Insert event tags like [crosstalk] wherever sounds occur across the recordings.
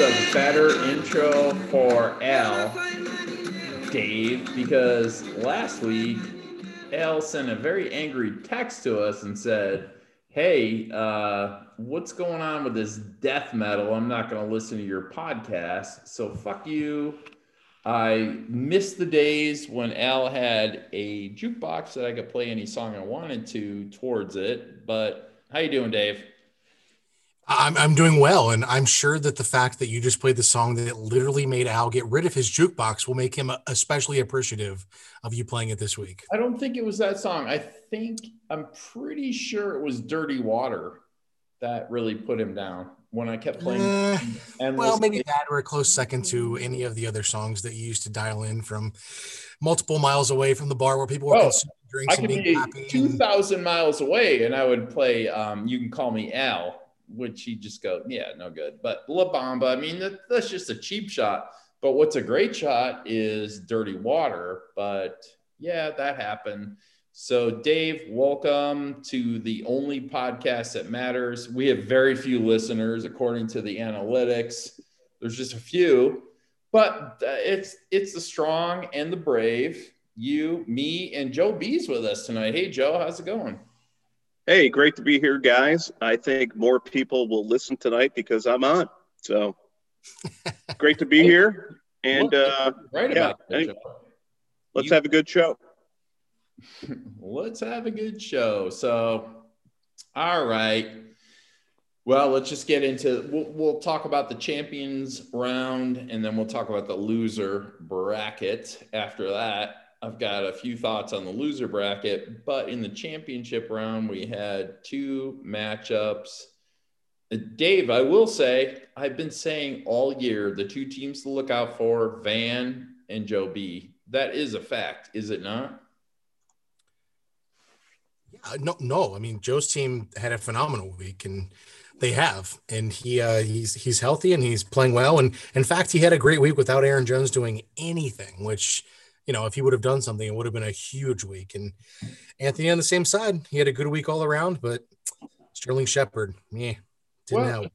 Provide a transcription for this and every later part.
is a better intro for Al, Dave, because last week Al sent a very angry text to us and said, Hey, uh, what's going on with this death metal? I'm not going to listen to your podcast. So fuck you. I missed the days when Al had a jukebox that I could play any song I wanted to towards it. But how you doing, Dave? I'm, I'm doing well, and I'm sure that the fact that you just played the song that literally made Al get rid of his jukebox will make him especially appreciative of you playing it this week. I don't think it was that song. I think I'm pretty sure it was "Dirty Water" that really put him down when I kept playing. Uh, well, maybe that or a close second to any of the other songs that you used to dial in from multiple miles away from the bar where people were oh, consuming drinks I could be Two thousand miles away, and I would play. Um, you can call me Al would she just go, yeah, no good. But La Bamba, I mean, that, that's just a cheap shot. But what's a great shot is Dirty Water. But yeah, that happened. So, Dave, welcome to the only podcast that matters. We have very few listeners, according to the analytics. There's just a few, but uh, it's it's the strong and the brave. You, me, and Joe B's with us tonight. Hey, Joe, how's it going? Hey, great to be here, guys. I think more people will listen tonight because I'm on. So [laughs] great to be here. And uh, right yeah, that, let's you, have a good show. [laughs] let's have a good show. So, all right. Well, let's just get into. We'll, we'll talk about the champions round, and then we'll talk about the loser bracket after that. I've got a few thoughts on the loser bracket, but in the championship round, we had two matchups. Uh, Dave, I will say, I've been saying all year the two teams to look out for Van and Joe B. That is a fact, is it not? Yeah, no, no. I mean, Joe's team had a phenomenal week, and they have, and he uh, he's he's healthy and he's playing well. And in fact, he had a great week without Aaron Jones doing anything, which you know, if he would have done something, it would have been a huge week. And Anthony on the same side, he had a good week all around, but Sterling Shepard, yeah, didn't well, help.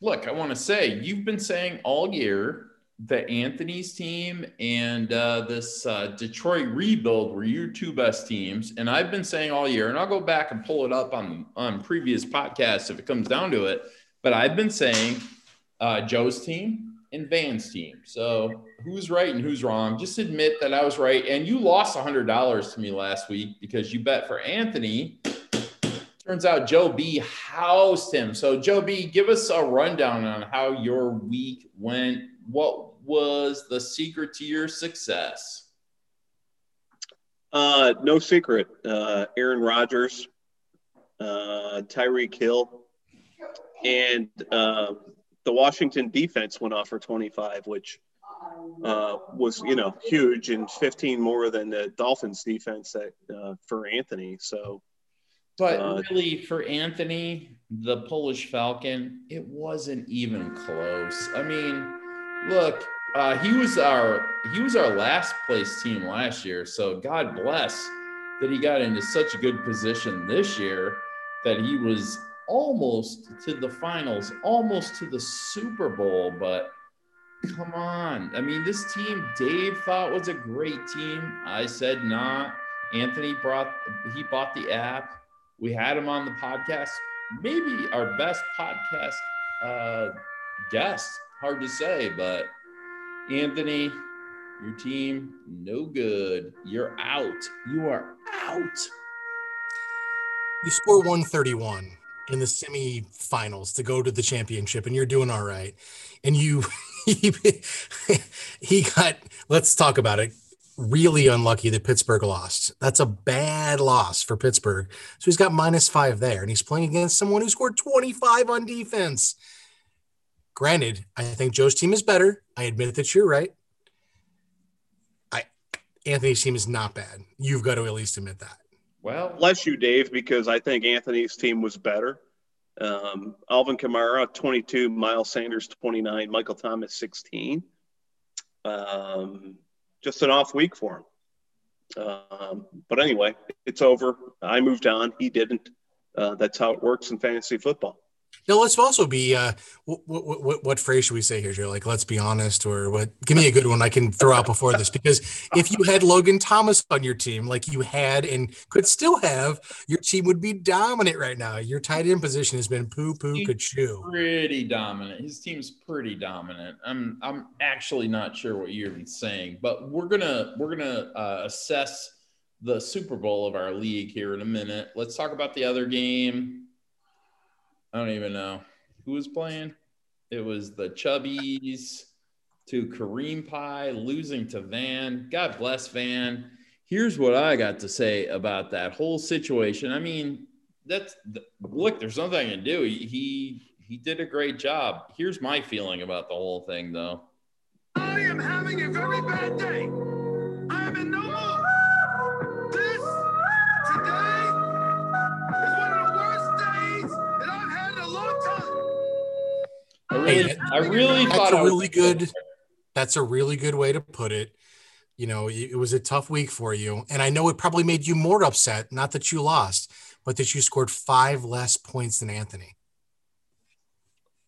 Look, I want to say you've been saying all year that Anthony's team and uh, this uh, Detroit rebuild were your two best teams, and I've been saying all year, and I'll go back and pull it up on on previous podcasts if it comes down to it. But I've been saying uh, Joe's team and Van's team. So who's right and who's wrong? Just admit that I was right. And you lost $100 to me last week because you bet for Anthony. Turns out Joe B housed him. So, Joe B, give us a rundown on how your week went. What was the secret to your success? Uh, no secret. Uh, Aaron Rodgers, uh, Tyreek Hill, and uh, the Washington defense went off for 25, which uh, was you know huge and 15 more than the Dolphins defense that uh, for Anthony. So, but uh, really for Anthony, the Polish Falcon, it wasn't even close. I mean, look, uh, he was our he was our last place team last year. So God bless that he got into such a good position this year that he was almost to the finals, almost to the Super Bowl, but come on. I mean, this team Dave thought was a great team. I said nah. Anthony brought he bought the app. We had him on the podcast. Maybe our best podcast uh, guest. Hard to say, but Anthony, your team no good. You're out. You are out. You score 131 in the semifinals to go to the championship and you're doing all right and you [laughs] he, got let's talk about it really unlucky that Pittsburgh lost. That's a bad loss for Pittsburgh. So he's got minus 5 there and he's playing against someone who scored 25 on defense. Granted, I think Joe's team is better. I admit that you're right. I Anthony's team is not bad. You've got to at least admit that. Well, bless you, Dave, because I think Anthony's team was better. Um, Alvin Kamara, 22, Miles Sanders, 29, Michael Thomas, 16. Um, just an off week for him. Um, but anyway, it's over. I moved on. He didn't. Uh, that's how it works in fantasy football. Now let's also be uh, what, what, what, what phrase should we say here, Joe? Like, let's be honest, or what? Give me a good one I can throw out before this, because if you had Logan Thomas on your team, like you had and could still have, your team would be dominant right now. Your tight end position has been poo poo chew. Pretty dominant. His team's pretty dominant. I'm I'm actually not sure what you're even saying, but we're gonna we're gonna uh, assess the Super Bowl of our league here in a minute. Let's talk about the other game. I don't even know who was playing. It was the Chubbies to Kareem Pie losing to Van. God bless Van. Here's what I got to say about that whole situation. I mean, that's look. There's nothing I can do. He he did a great job. Here's my feeling about the whole thing, though. I am having a very bad day. Really, I really that's a really good. That's a really good way to put it. You know, it was a tough week for you, and I know it probably made you more upset. Not that you lost, but that you scored five less points than Anthony.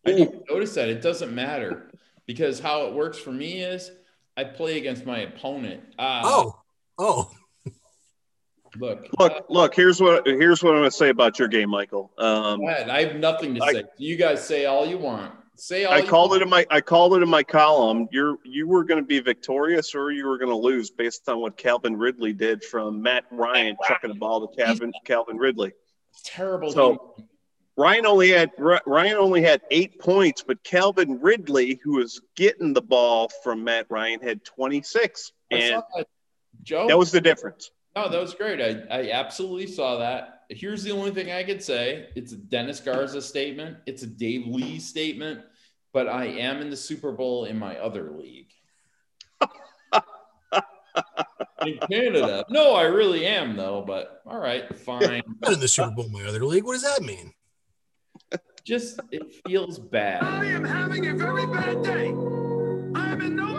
I didn't notice that. It doesn't matter because how it works for me is I play against my opponent. Uh, oh, oh. Look, look, uh, look. Here's what here's what I'm going to say about your game, Michael. Um, I have nothing to say. you guys say all you want. Say I called it in my I called it in my column. You're you were going to be victorious or you were going to lose based on what Calvin Ridley did from Matt Ryan chucking the ball to Calvin Calvin Ridley. Terrible. So game. Ryan only had Ryan only had eight points, but Calvin Ridley, who was getting the ball from Matt Ryan, had 26. And that. Joe, that was the difference. No, that was great. I, I absolutely saw that. Here's the only thing I could say it's a Dennis Garza statement, it's a Dave Lee statement, but I am in the Super Bowl in my other league. in Canada. No, I really am, though, but all right, fine. I'm in the Super Bowl in my other league. What does that mean? Just, it feels bad. I am having a very bad day. I am in no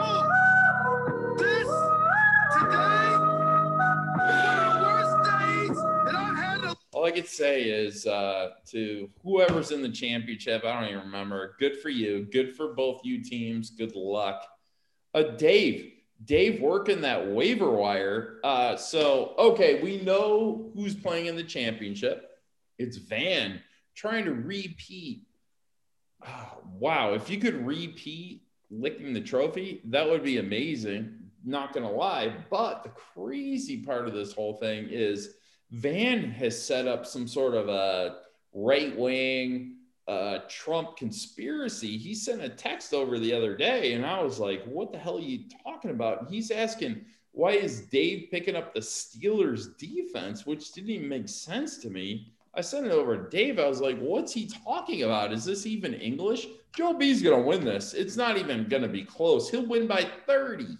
all I could say is uh, to whoever's in the championship, I don't even remember. Good for you. Good for both you teams. Good luck. Uh, Dave, Dave working that waiver wire. Uh, so, okay, we know who's playing in the championship. It's Van trying to repeat. Oh, wow. If you could repeat licking the trophy, that would be amazing. Not going to lie. But the crazy part of this whole thing is Van has set up some sort of a right wing uh, Trump conspiracy. He sent a text over the other day, and I was like, "What the hell are you talking about?" he's asking, "Why is Dave picking up the Steelers defense?" Which didn't even make sense to me. I sent it over to Dave. I was like, "What's he talking about? Is this even English?" Joe B's gonna win this. It's not even gonna be close. He'll win by 30.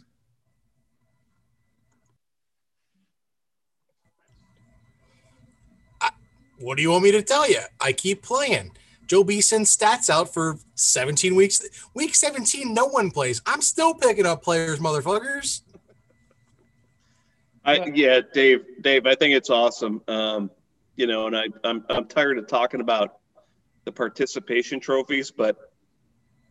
What do you want me to tell you? I keep playing. Joe B sends stats out for 17 weeks. Week 17, no one plays. I'm still picking up players, motherfuckers. I yeah, Dave. Dave, I think it's awesome. Um, you know, and I, I'm I'm tired of talking about the participation trophies, but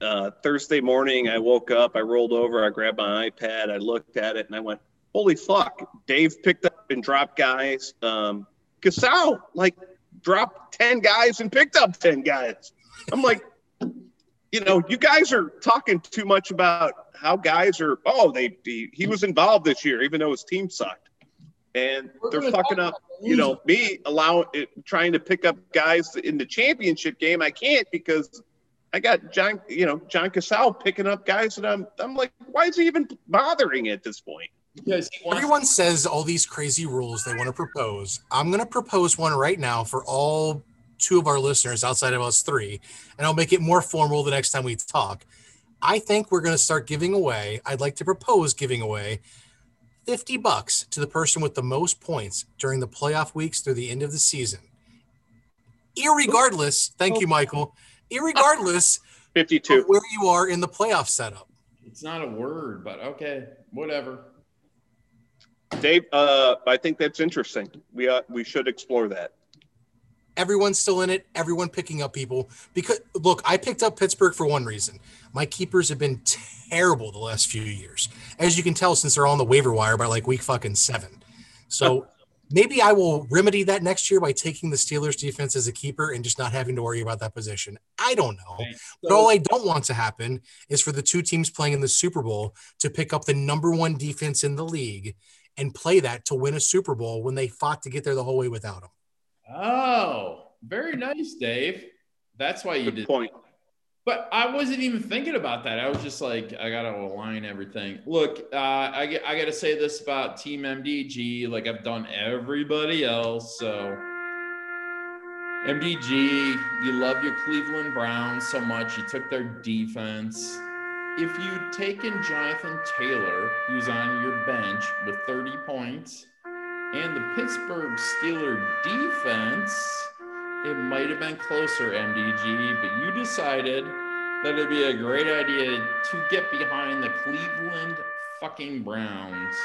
uh, Thursday morning I woke up, I rolled over, I grabbed my iPad, I looked at it, and I went, "Holy fuck!" Dave picked up and dropped guys. Um, Gasau, like dropped 10 guys and picked up 10 guys. I'm like, you know, you guys are talking too much about how guys are, oh, they, he, he was involved this year, even though his team sucked. And they're fucking up, you know, me allowing it, trying to pick up guys in the championship game. I can't because I got John, you know, John Casal picking up guys, and I'm, I'm like, why is he even bothering at this point? Because everyone says all these crazy rules they want to propose. I'm going to propose one right now for all two of our listeners outside of us three, and I'll make it more formal the next time we talk. I think we're going to start giving away. I'd like to propose giving away 50 bucks to the person with the most points during the playoff weeks through the end of the season. Irregardless, thank you, Michael. Irregardless 52 where you are in the playoff setup. It's not a word, but okay, whatever. Dave, uh, I think that's interesting. We uh, we should explore that. Everyone's still in it. Everyone picking up people because look, I picked up Pittsburgh for one reason. My keepers have been terrible the last few years, as you can tell since they're on the waiver wire by like week fucking seven. So [laughs] maybe I will remedy that next year by taking the Steelers defense as a keeper and just not having to worry about that position. I don't know. Right. But all I don't want to happen is for the two teams playing in the Super Bowl to pick up the number one defense in the league and play that to win a Super Bowl when they fought to get there the whole way without them. Oh, very nice, Dave. That's why you Good did. point. But I wasn't even thinking about that. I was just like, I gotta align everything. Look, uh, I get- I gotta say this about Team MDG, like I've done everybody else. So MDG, you love your Cleveland Browns so much. You took their defense. If you'd taken Jonathan Taylor, who's on your bench with 30 points, and the Pittsburgh Steeler defense, it might have been closer, MDG, but you decided that it'd be a great idea to get behind the Cleveland fucking Browns.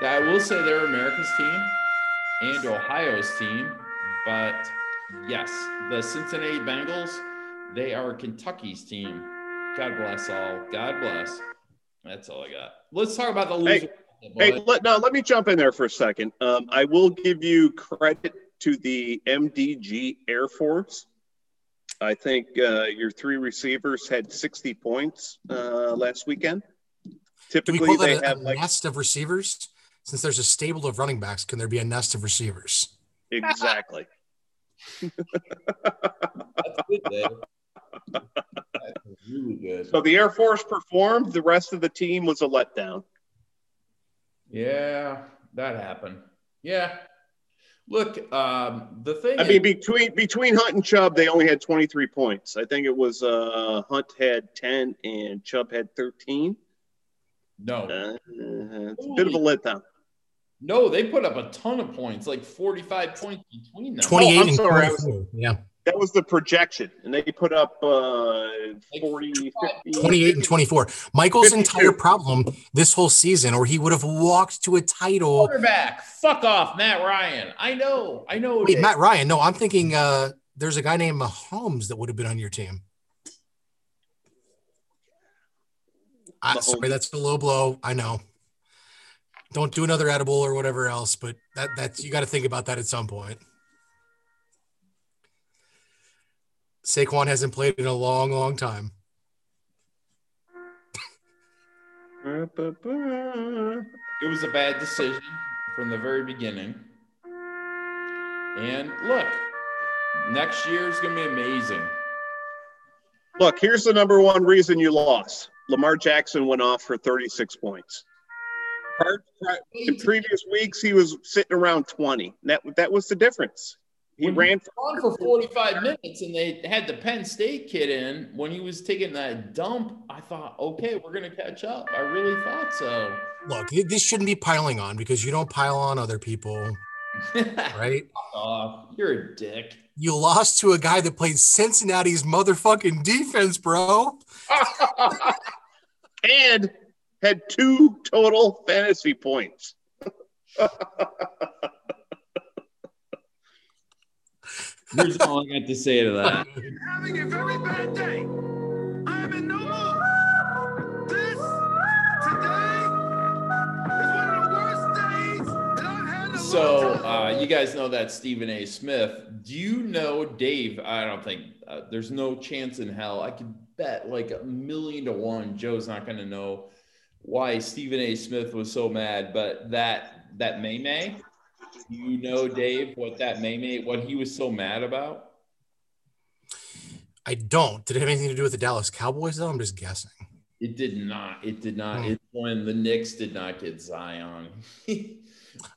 I will say they're America's team and Ohio's team, but yes, the Cincinnati Bengals, they are Kentucky's team. God bless all. God bless. That's all I got. Let's talk about the Hey, loser. Hey, Bud. let, now let me jump in there for a second. Um, I will give you credit to the MDG Air Force. I think uh, your three receivers had 60 points uh, last weekend. Do we Typically, they a, have a like nest of receivers? Since there's a stable of running backs, can there be a nest of receivers? exactly. [laughs] That's good, Dave. That's really good. So the Air Force performed. The rest of the team was a letdown. Yeah, that happened. Yeah. Look, um, the thing I is, mean, between between Hunt and Chubb, they only had 23 points. I think it was uh, Hunt had 10 and Chubb had 13. no, Uh, it's a bit of a letdown. no, they put up a ton of points, like 45 points between them. 28 I'm and sorry, was- 24. Yeah. That was the projection, and they put up uh, 40, 50, 28 and 24. Michael's 52. entire problem this whole season, or he would have walked to a title. Quarterback, fuck off, Matt Ryan. I know, I know. Wait, Matt Ryan. No, I'm thinking uh, there's a guy named Mahomes that would have been on your team. I, sorry, that's a low blow. I know. Don't do another edible or whatever else, but that that's you got to think about that at some point. Saquon hasn't played in a long, long time. It was a bad decision from the very beginning. And look, next year is going to be amazing. Look, here's the number one reason you lost. Lamar Jackson went off for 36 points. Prior, prior, in previous weeks, he was sitting around 20. That that was the difference. He When ran for on for 45 minutes and they had the Penn State kid in when he was taking that dump. I thought, okay, we're going to catch up. I really thought so. Look, this shouldn't be piling on because you don't pile on other people, [laughs] right? Off. You're a dick. You lost to a guy that played Cincinnati's motherfucking defense, bro. [laughs] and had two total fantasy points. [laughs] Here's all I got to say to that. [laughs] having a very bad day. I am in no mood. This today is one of the worst days that I've had in a So, uh, you guys know that Stephen A. Smith. Do you know Dave? I don't think uh, there's no chance in hell. I could bet like a million to one Joe's not going to know why Stephen A. Smith was so mad. But that that May May, you know Dave what that May May what he was so mad about? I don't. Did it have anything to do with the Dallas Cowboys, though? I'm just guessing. It did not. It did not. Hmm. It's when the Knicks did not get Zion.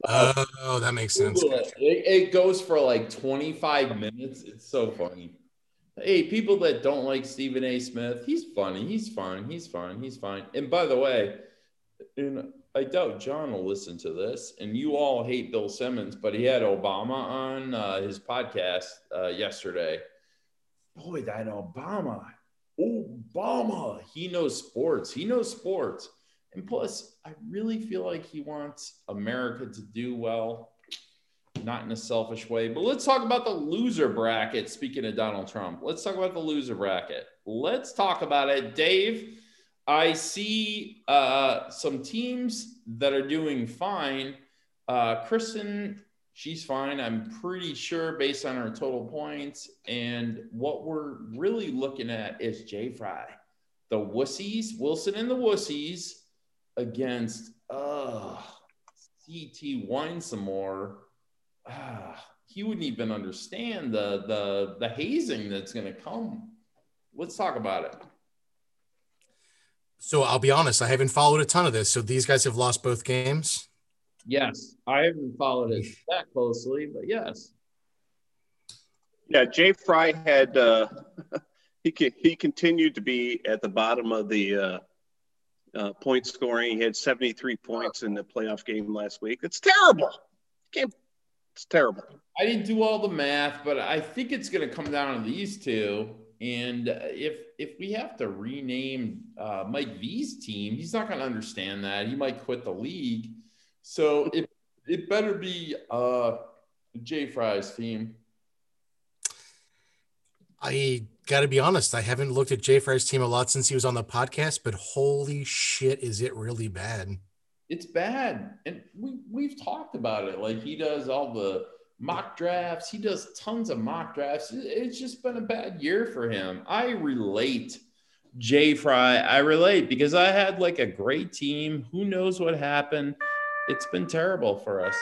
Uh, [laughs] Oh, that makes sense. It. It, it goes for like 25 minutes. It's so funny. Hey, people that don't like Stephen A. Smith, he's funny. He's fine. He's fine. He's fine. And by the way, and I doubt John will listen to this. And you all hate Bill Simmons, but he had Obama on uh, his podcast uh, yesterday. Boy, that Obama, Obama, he knows sports. He knows sports. And plus, I really feel like he wants America to do well. not in a selfish way. But let's talk about the loser bracket. Speaking of Donald Trump, let's talk about the loser bracket. Let's talk about it. Dave, I see uh, some teams that are doing fine. Uh, Kristen, she's fine. I'm pretty sure based on her total points. And what we're really looking at is Jay Fry, the wussies, Wilson and the wussies against uh, CT Wine some more. Ah, he wouldn't even understand the the the hazing that's going to come. Let's talk about it. So I'll be honest, I haven't followed a ton of this. So these guys have lost both games. Yes, I haven't followed it that closely, but yes. Yeah, Jay Fry had uh, [laughs] he he continued to be at the bottom of the uh, uh, point scoring. He had 73 points in the playoff game last week. It's terrible. Can't, it's terrible. I didn't do all the math, but I think it's going to come down to these two. And uh, if if we have to rename uh, Mike V's team, he's not going to understand that. He might quit the league. So [laughs] it it better be uh, Jay Fry's team. I got to be honest, I haven't looked at Jay Fry's team a lot since he was on the podcast, but holy shit, is it really bad? It's bad, and we we've talked about it. Like he does all the mock drafts. He does tons of mock drafts. It's just been a bad year for him. I relate, Jay Fry. I relate because I had like a great team. Who knows what happened? It's been terrible for us.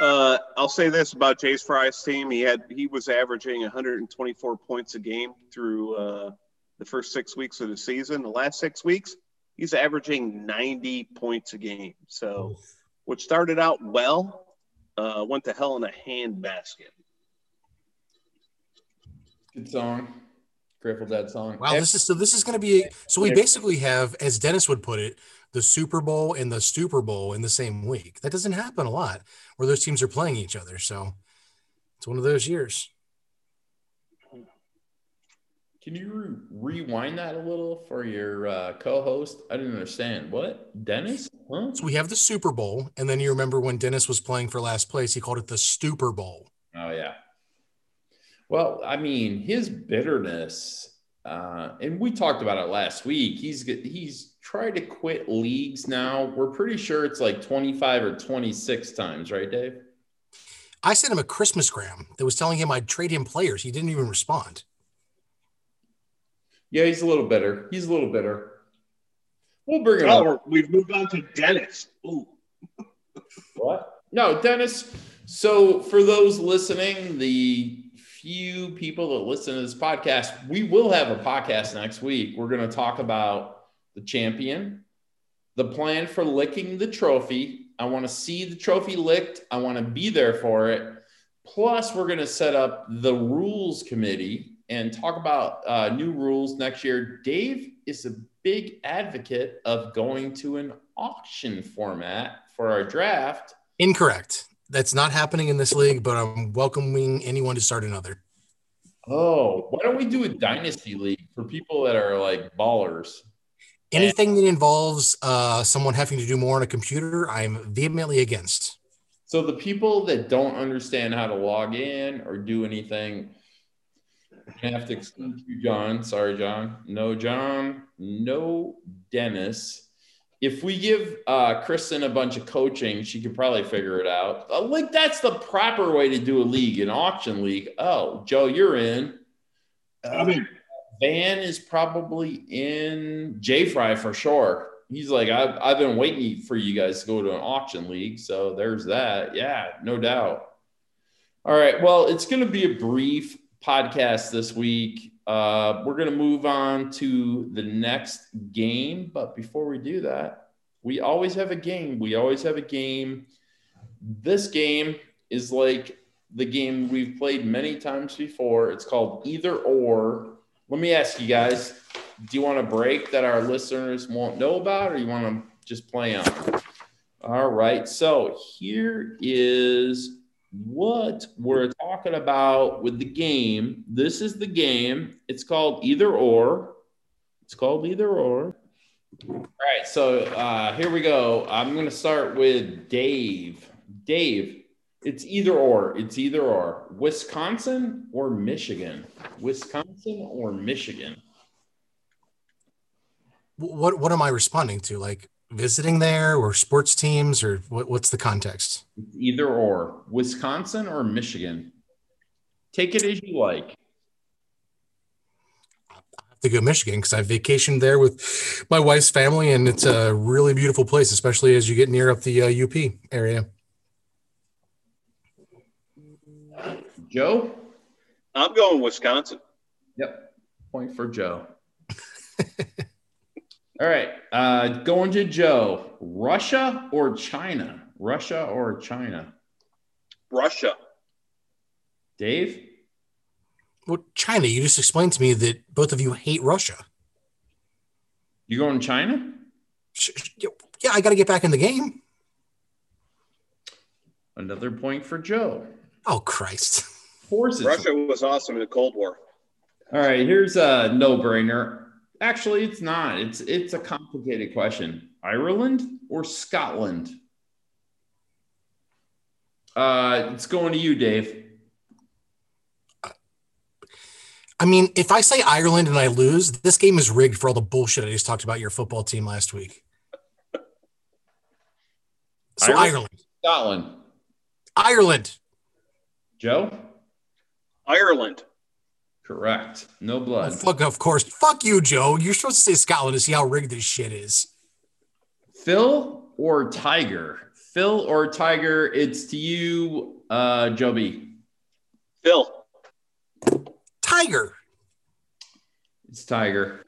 Uh, I'll say this about Jay Fry's team: he had he was averaging 124 points a game through uh, the first six weeks of the season. The last six weeks, he's averaging 90 points a game. So, what started out well uh, went to hell in a handbasket. Good song, Grateful Dead song. Wow, this is so. This is going to be so. We basically have, as Dennis would put it, the Super Bowl and the Super Bowl in the same week. That doesn't happen a lot where those teams are playing each other. So it's one of those years. Can you re- rewind that a little for your uh, co-host? I didn't understand. What, Dennis? Huh? So we have the Super Bowl, and then you remember when Dennis was playing for last place, he called it the Stupor Bowl. Oh yeah. Well, I mean, his bitterness, uh, and we talked about it last week. He's he's tried to quit leagues now. We're pretty sure it's like twenty five or twenty six times, right, Dave? I sent him a Christmas gram that was telling him I'd trade him players. He didn't even respond. Yeah, he's a little bitter. He's a little bitter. We'll bring him Oh, up. we've moved on to Dennis. Ooh. [laughs] What? No, Dennis. So, for those listening, the few people that listen to this podcast, we will have a podcast next week. We're going to talk about the champion, the plan for licking the trophy. I want to see the trophy licked, I want to be there for it. Plus, we're going to set up the rules committee and talk about uh, new rules next year. Dave is a big advocate of going to an auction format for our draft. Incorrect. That's not happening in this league, but I'm welcoming anyone to start another. Oh, why don't we do a dynasty league for people that are like ballers? Anything that involves uh, someone having to do more on a computer, I'm vehemently against. So the people that don't understand how to log in or do anything, I have to exclude you, John. Sorry, John. No, John. No, Dennis. If we give uh, Kristen a bunch of coaching, she could probably figure it out. Uh, like that's the proper way to do a league, an auction league. Oh, Joe, you're in. I mean, Van is probably in Jay Fry for sure. He's like, I've, I've been waiting for you guys to go to an auction league. So there's that. Yeah, no doubt. All right. Well, it's going to be a brief podcast this week. Uh, we're going to move on to the next game. But before we do that, we always have a game. We always have a game. This game is like the game we've played many times before. It's called Either Or. Let me ask you guys do you want a break that our listeners won't know about, or you want to just play on? All right. So here is what we're talking about with the game. This is the game. It's called Either Or. It's called Either Or. All right. So uh, here we go. I'm going to start with Dave. Dave, it's either or. It's either or. Wisconsin or Michigan. Wisconsin or Michigan. What what am I responding to? Like visiting there or sports teams or what, what's the context? It's either or. Wisconsin or Michigan. Take it as you like. I have to go Michigan because I vacationed there with my wife's family, and it's a really beautiful place, especially as you get near up the uh, UP area. Joe? I'm going Wisconsin. Yep. Point for Joe. [laughs] All right. Uh, going to Joe. Russia or China? Russia or China? Russia. Dave? Well, China, you just explained to me that both of you hate Russia. You going China? Sh- sh- Yeah, I got to get back in the game. Another point for Joe. Oh, Christ. Of course it's Russia was awesome in the Cold War. All right, here's a no-brainer. Actually, it's not. It's it's a complicated question. Ireland or Scotland? Uh, it's going to you, Dave. I mean, if I say Ireland and I lose, this game is rigged for all the bullshit I just talked about your football team last week. So Ireland? Ireland. Scotland. Ireland. Joe? Ireland. Correct. No Oh, blood. fuck, of course. Fuck you, Joe. You're supposed to say Scotland to see how rigged this shit is. Phil or Tiger? Phil or Tiger? It's to you, uh, Joby. Phil. Tiger. It's Tiger.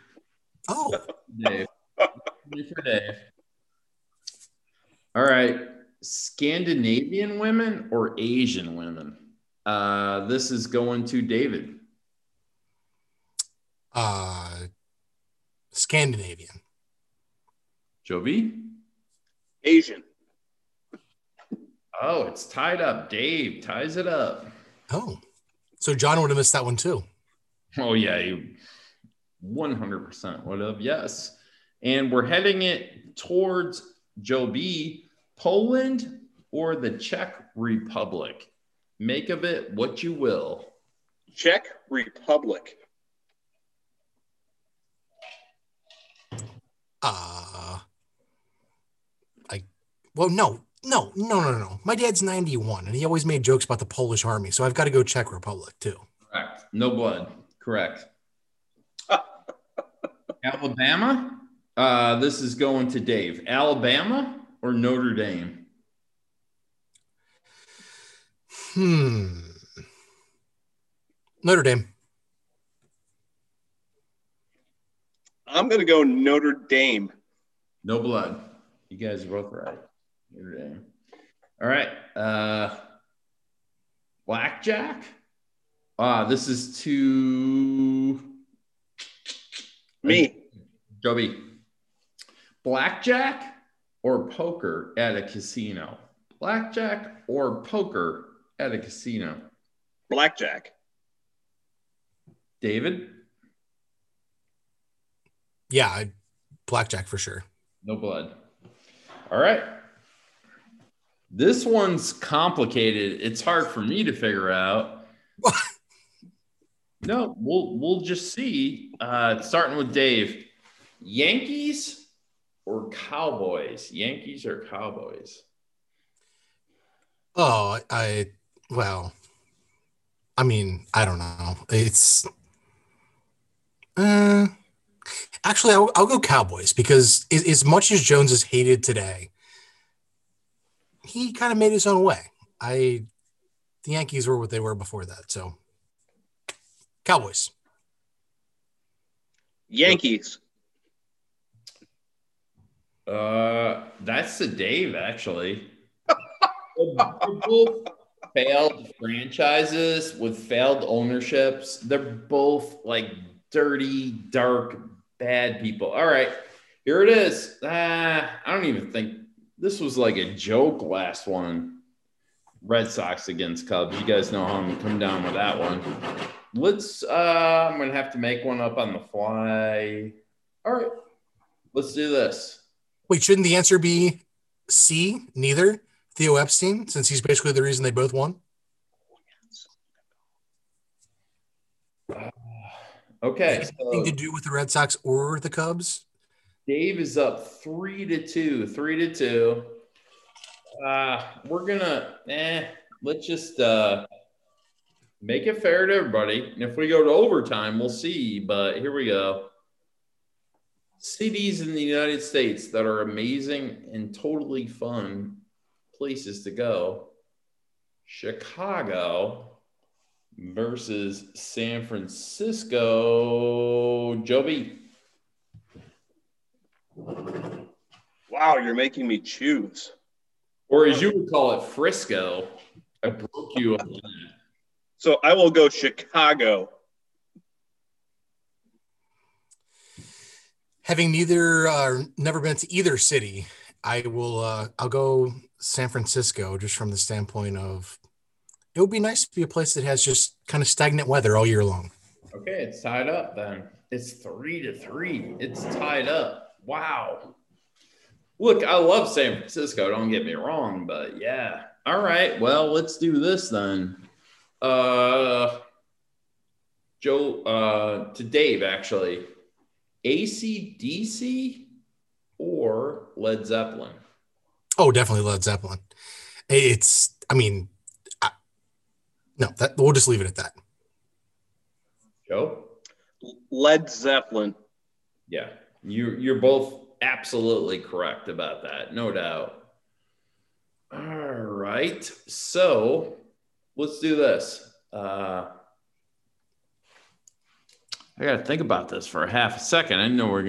Oh, Dave. For Dave. All right. Scandinavian women or Asian women? Uh, this is going to David. Uh, Scandinavian. Joby? Asian. Oh, it's tied up. Dave ties it up. Oh, so John would have missed that one too. Oh, yeah. You 100% would have. Yes. And we're heading it towards Joe B, Poland or the Czech Republic. Make of it what you will. Czech Republic. Uh, I, well, no, no, no, no, no. My dad's 91 and he always made jokes about the Polish army. So I've got to go Czech Republic too. Correct. No blood. Correct. [laughs] Alabama. Uh, this is going to Dave. Alabama or Notre Dame? Hmm. Notre Dame. I'm going to go Notre Dame. No blood. You guys are both right. Notre Dame. All right. Uh, blackjack. Ah, this is to Me. Joby. Blackjack or poker at a casino? Blackjack or poker at a casino? Blackjack. David? Yeah, I, blackjack for sure. No blood. All right. This one's complicated. It's hard for me to figure out. [laughs] no, we'll we'll just see. Uh, starting with Dave, Yankees or Cowboys? Yankees or Cowboys? Oh, I, well, I mean, I don't know. It's, uh, actually, I'll, I'll go Cowboys because as, as much as Jones is hated today, he kind of made his own way. I, the Yankees were what they were before that. So, Cowboys. Yankees. Uh, that's the Dave actually. Both failed franchises with failed ownerships. They're both like dirty, dark, bad people. All right, here it is. Uh, I don't even think this was like a joke. Last one, Red Sox against Cubs. You guys know how I'm coming down with that one. Let's. Uh, I'm gonna have to make one up on the fly. All right, let's do this. Wait, shouldn't the answer be C? Neither. Theo Epstein, since he's basically the reason they both won? Okay, Anything to do with the Red Sox or the Cubs? Dave is up three to two, three to two. Uh, we're gonna, eh, let's just uh, make it fair to everybody. And if we go to overtime, we'll see. But here we go. Cities in the United States that are amazing and totally fun places to go. Chicago versus San Francisco. Joby. Wow, you're making me choose. Or as you would call it, Frisco. I broke you up. So I will go Chicago. Having neither uh, never been to either city, I will uh, I'll go San Francisco just from the standpoint of it would be nice to be a place that has just kind of stagnant weather all year long. Okay, it's tied up then. It's three to three. It's tied up. Wow. Look, I love San Francisco. Don't get me wrong, but yeah. All right. Well, let's do this then. Uh, Joe, uh, to Dave actually. ACDC or Led Zeppelin? Oh, definitely Led Zeppelin. It's I mean, no, that we'll just leave it at that. Joe? Led Zeppelin. Yeah, you you're both absolutely correct about that, no doubt. All right, so let's do this. Uh, I got to think about this for a half a second. I know we're gonna.